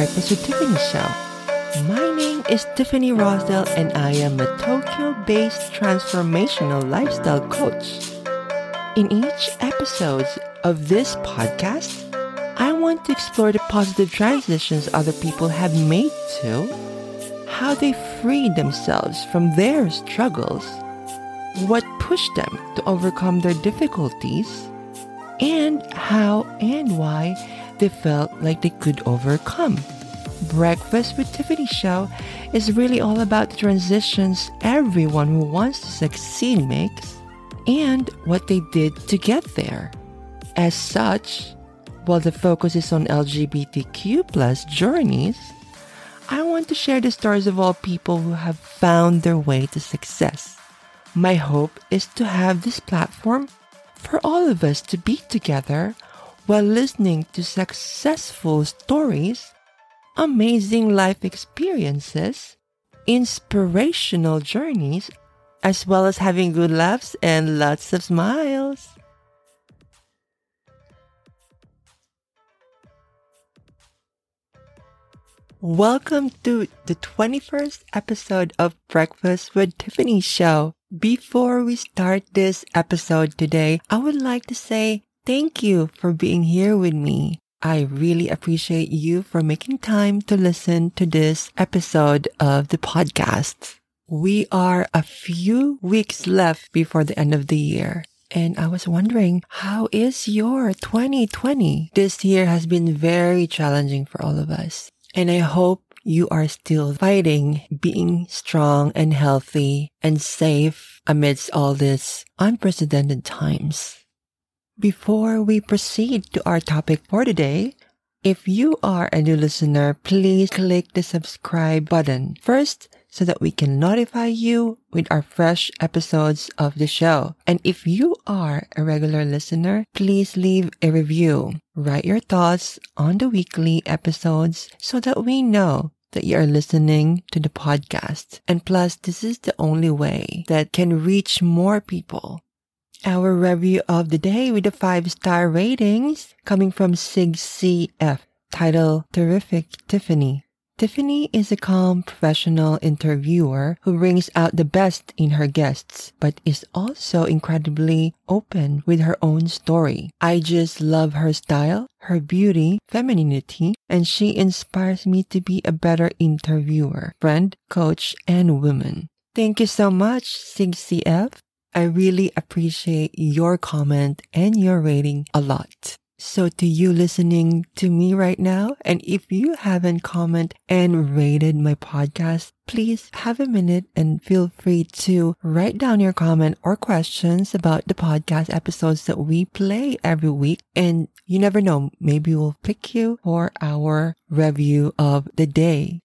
Breakfast with Tiffany Show. My name is Tiffany Rosdell, and I am a Tokyo based transformational lifestyle coach. In each episode of this podcast, I want to explore the positive transitions other people have made to, how they freed themselves from their struggles, what pushed them to overcome their difficulties, and how and why they felt like they could overcome. Breakfast with Tiffany show is really all about the transitions everyone who wants to succeed makes and what they did to get there. As such, while the focus is on LGBTQ plus journeys, I want to share the stories of all people who have found their way to success. My hope is to have this platform for all of us to be together while listening to successful stories, amazing life experiences, inspirational journeys, as well as having good laughs and lots of smiles. Welcome to the 21st episode of Breakfast with Tiffany show. Before we start this episode today, I would like to say thank you for being here with me. I really appreciate you for making time to listen to this episode of the podcast. We are a few weeks left before the end of the year. And I was wondering, how is your 2020? This year has been very challenging for all of us. And I hope you are still fighting, being strong and healthy and safe amidst all this unprecedented times. Before we proceed to our topic for today, if you are a new listener, please click the subscribe button first so that we can notify you with our fresh episodes of the show. And if you are a regular listener, please leave a review. Write your thoughts on the weekly episodes so that we know that you are listening to the podcast. And plus, this is the only way that can reach more people. Our review of the day with the five star ratings coming from Sig CF, title Terrific Tiffany. Tiffany is a calm professional interviewer who brings out the best in her guests, but is also incredibly open with her own story. I just love her style, her beauty, femininity, and she inspires me to be a better interviewer, friend, coach, and woman. Thank you so much, SigCF. I really appreciate your comment and your rating a lot. So to you listening to me right now, and if you haven't commented and rated my podcast, please have a minute and feel free to write down your comment or questions about the podcast episodes that we play every week. And you never know, maybe we'll pick you for our review of the day.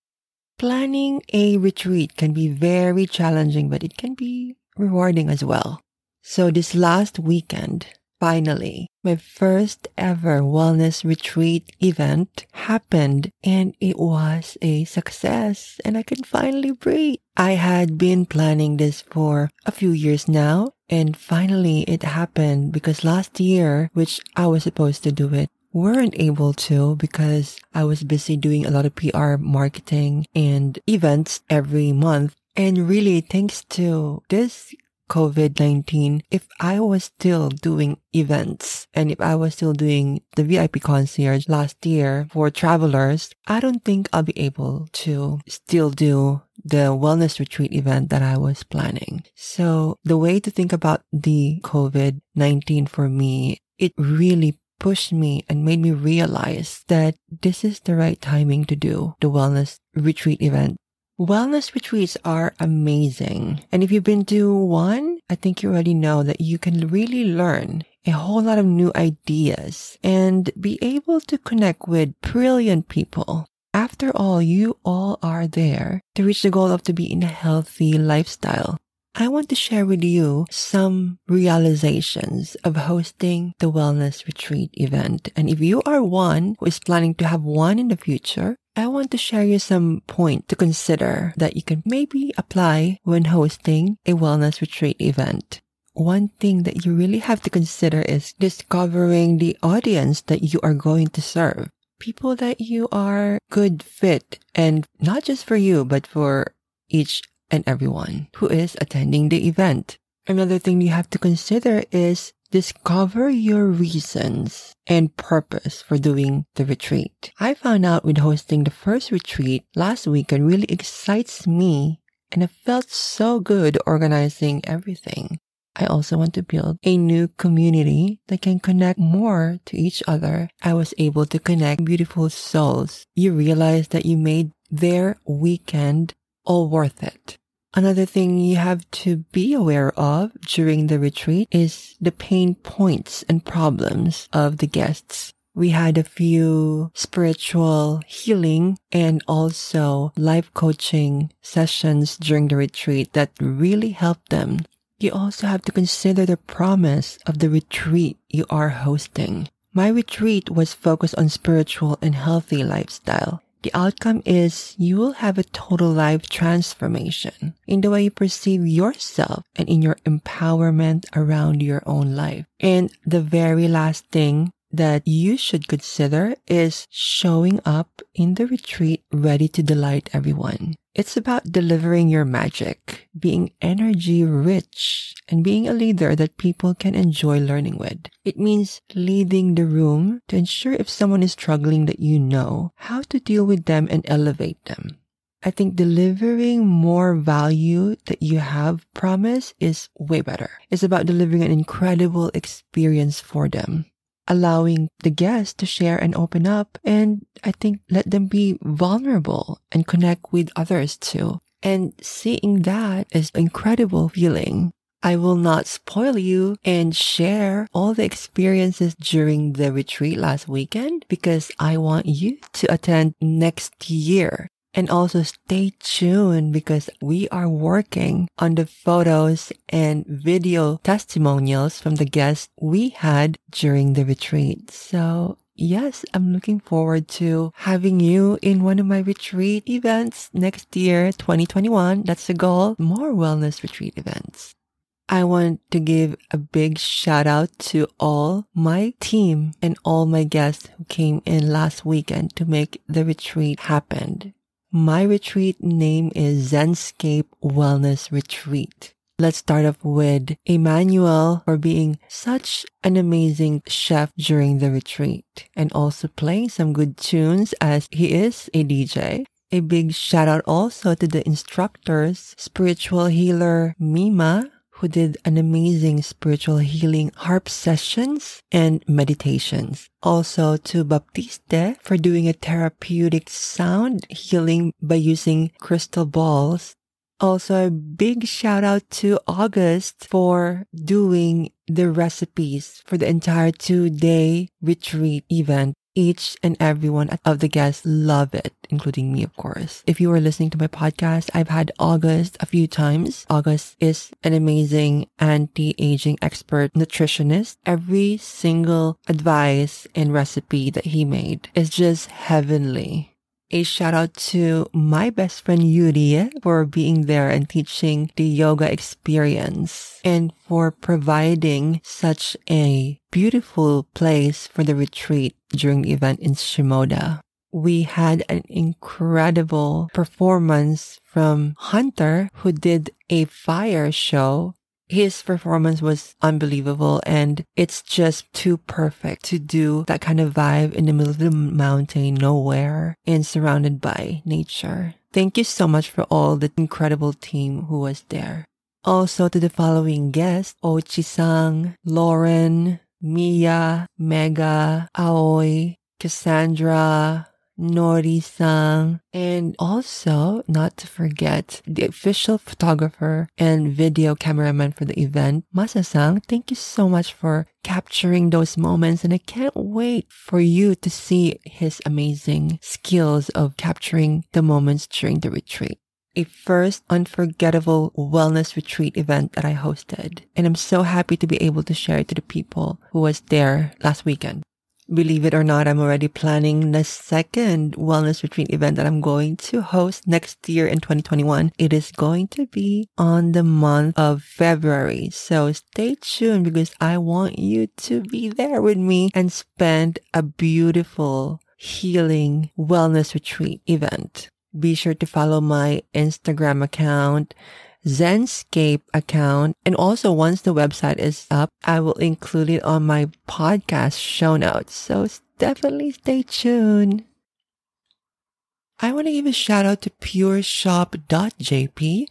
Planning a retreat can be very challenging, but it can be rewarding as well. So this last weekend, Finally, my first ever wellness retreat event happened and it was a success and I can finally breathe. I had been planning this for a few years now and finally it happened because last year, which I was supposed to do it, weren't able to because I was busy doing a lot of PR marketing and events every month. And really, thanks to this COVID 19, if I was still doing events and if I was still doing the VIP concierge last year for travelers, I don't think I'll be able to still do the wellness retreat event that I was planning. So the way to think about the COVID 19 for me, it really pushed me and made me realize that this is the right timing to do the wellness retreat event Wellness retreats are amazing. And if you've been to one, I think you already know that you can really learn a whole lot of new ideas and be able to connect with brilliant people. After all, you all are there to reach the goal of to be in a healthy lifestyle. I want to share with you some realizations of hosting the wellness retreat event. And if you are one who is planning to have one in the future, I want to share you some point to consider that you can maybe apply when hosting a wellness retreat event. One thing that you really have to consider is discovering the audience that you are going to serve. people that you are good fit and not just for you, but for each and everyone who is attending the event. Another thing you have to consider is discover your reasons and purpose for doing the retreat. I found out with hosting the first retreat last weekend really excites me and it felt so good organizing everything. I also want to build a new community that can connect more to each other. I was able to connect beautiful souls. You realize that you made their weekend all worth it. Another thing you have to be aware of during the retreat is the pain points and problems of the guests. We had a few spiritual healing and also life coaching sessions during the retreat that really helped them. You also have to consider the promise of the retreat you are hosting. My retreat was focused on spiritual and healthy lifestyle. The outcome is you will have a total life transformation in the way you perceive yourself and in your empowerment around your own life. And the very last thing that you should consider is showing up in the retreat ready to delight everyone. It's about delivering your magic, being energy rich, and being a leader that people can enjoy learning with. It means leading the room to ensure if someone is struggling that you know how to deal with them and elevate them. I think delivering more value that you have promised is way better. It's about delivering an incredible experience for them allowing the guests to share and open up and I think let them be vulnerable and connect with others too. And seeing that is incredible feeling. I will not spoil you and share all the experiences during the retreat last weekend because I want you to attend next year. And also stay tuned because we are working on the photos and video testimonials from the guests we had during the retreat. So yes, I'm looking forward to having you in one of my retreat events next year, 2021. That's the goal. More wellness retreat events. I want to give a big shout out to all my team and all my guests who came in last weekend to make the retreat happen. My retreat name is Zenscape Wellness Retreat. Let's start off with Emmanuel for being such an amazing chef during the retreat and also playing some good tunes as he is a DJ. A big shout out also to the instructors, spiritual healer Mima who did an amazing spiritual healing harp sessions and meditations. Also to Baptiste for doing a therapeutic sound healing by using crystal balls. Also a big shout out to August for doing the recipes for the entire two day retreat event each and every one of the guests love it, including me, of course. If you are listening to my podcast, I've had August a few times. August is an amazing anti-aging expert nutritionist. Every single advice and recipe that he made is just heavenly a shout out to my best friend Yuri for being there and teaching the yoga experience and for providing such a beautiful place for the retreat during the event in Shimoda. We had an incredible performance from Hunter who did a fire show his performance was unbelievable and it's just too perfect to do that kind of vibe in the middle of the mountain, nowhere and surrounded by nature. Thank you so much for all the incredible team who was there. Also to the following guests, Ochi-san, Lauren, Mia, Mega, Aoi, Cassandra, Nori-san, and also not to forget the official photographer and video cameraman for the event, Masa-san. Thank you so much for capturing those moments and I can't wait for you to see his amazing skills of capturing the moments during the retreat a first unforgettable wellness retreat event that I hosted. And I'm so happy to be able to share it to the people who was there last weekend. Believe it or not, I'm already planning the second wellness retreat event that I'm going to host next year in 2021. It is going to be on the month of February. So stay tuned because I want you to be there with me and spend a beautiful healing wellness retreat event. Be sure to follow my Instagram account, Zenscape account. And also once the website is up, I will include it on my podcast show notes. So definitely stay tuned. I want to give a shout out to pureshop.jp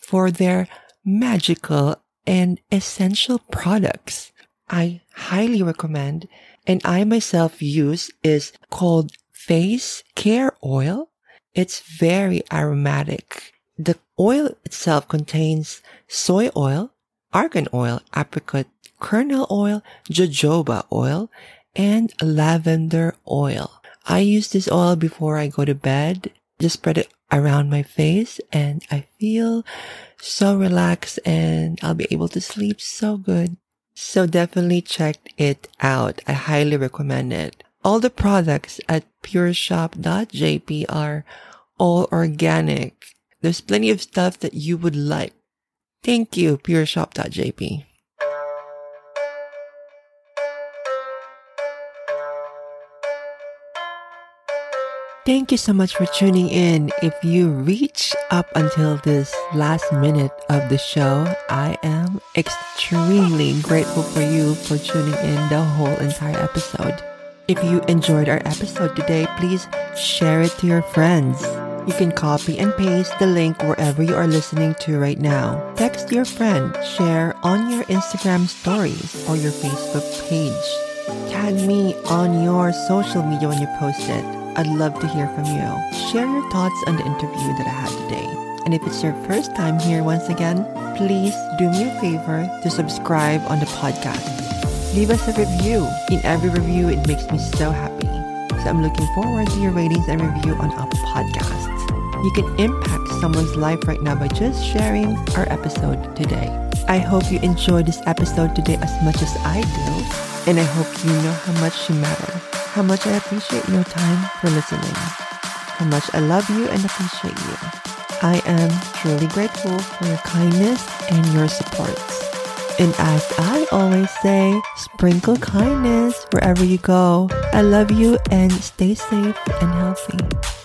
for their magical and essential products. I highly recommend and I myself use is called face care oil. It's very aromatic. The oil itself contains soy oil, argan oil, apricot kernel oil, jojoba oil, and lavender oil. I use this oil before I go to bed. Just spread it around my face and I feel so relaxed and I'll be able to sleep so good. So definitely check it out. I highly recommend it. All the products at pureshop.jp are all organic. There's plenty of stuff that you would like. Thank you, pureshop.jp. Thank you so much for tuning in. If you reach up until this last minute of the show, I am extremely grateful for you for tuning in the whole entire episode. If you enjoyed our episode today, please share it to your friends. You can copy and paste the link wherever you are listening to right now. Text your friend, share on your Instagram stories or your Facebook page. Tag me on your social media when you post it. I'd love to hear from you. Share your thoughts on the interview that I had today. And if it's your first time here once again, please do me a favor to subscribe on the podcast. Leave us a review. In every review, it makes me so happy. So I'm looking forward to your ratings and review on Apple Podcasts. You can impact someone's life right now by just sharing our episode today. I hope you enjoyed this episode today as much as I do, and I hope you know how much you matter how much I appreciate your time for listening, how much I love you and appreciate you. I am truly grateful for your kindness and your support. And as I always say, sprinkle kindness wherever you go. I love you and stay safe and healthy.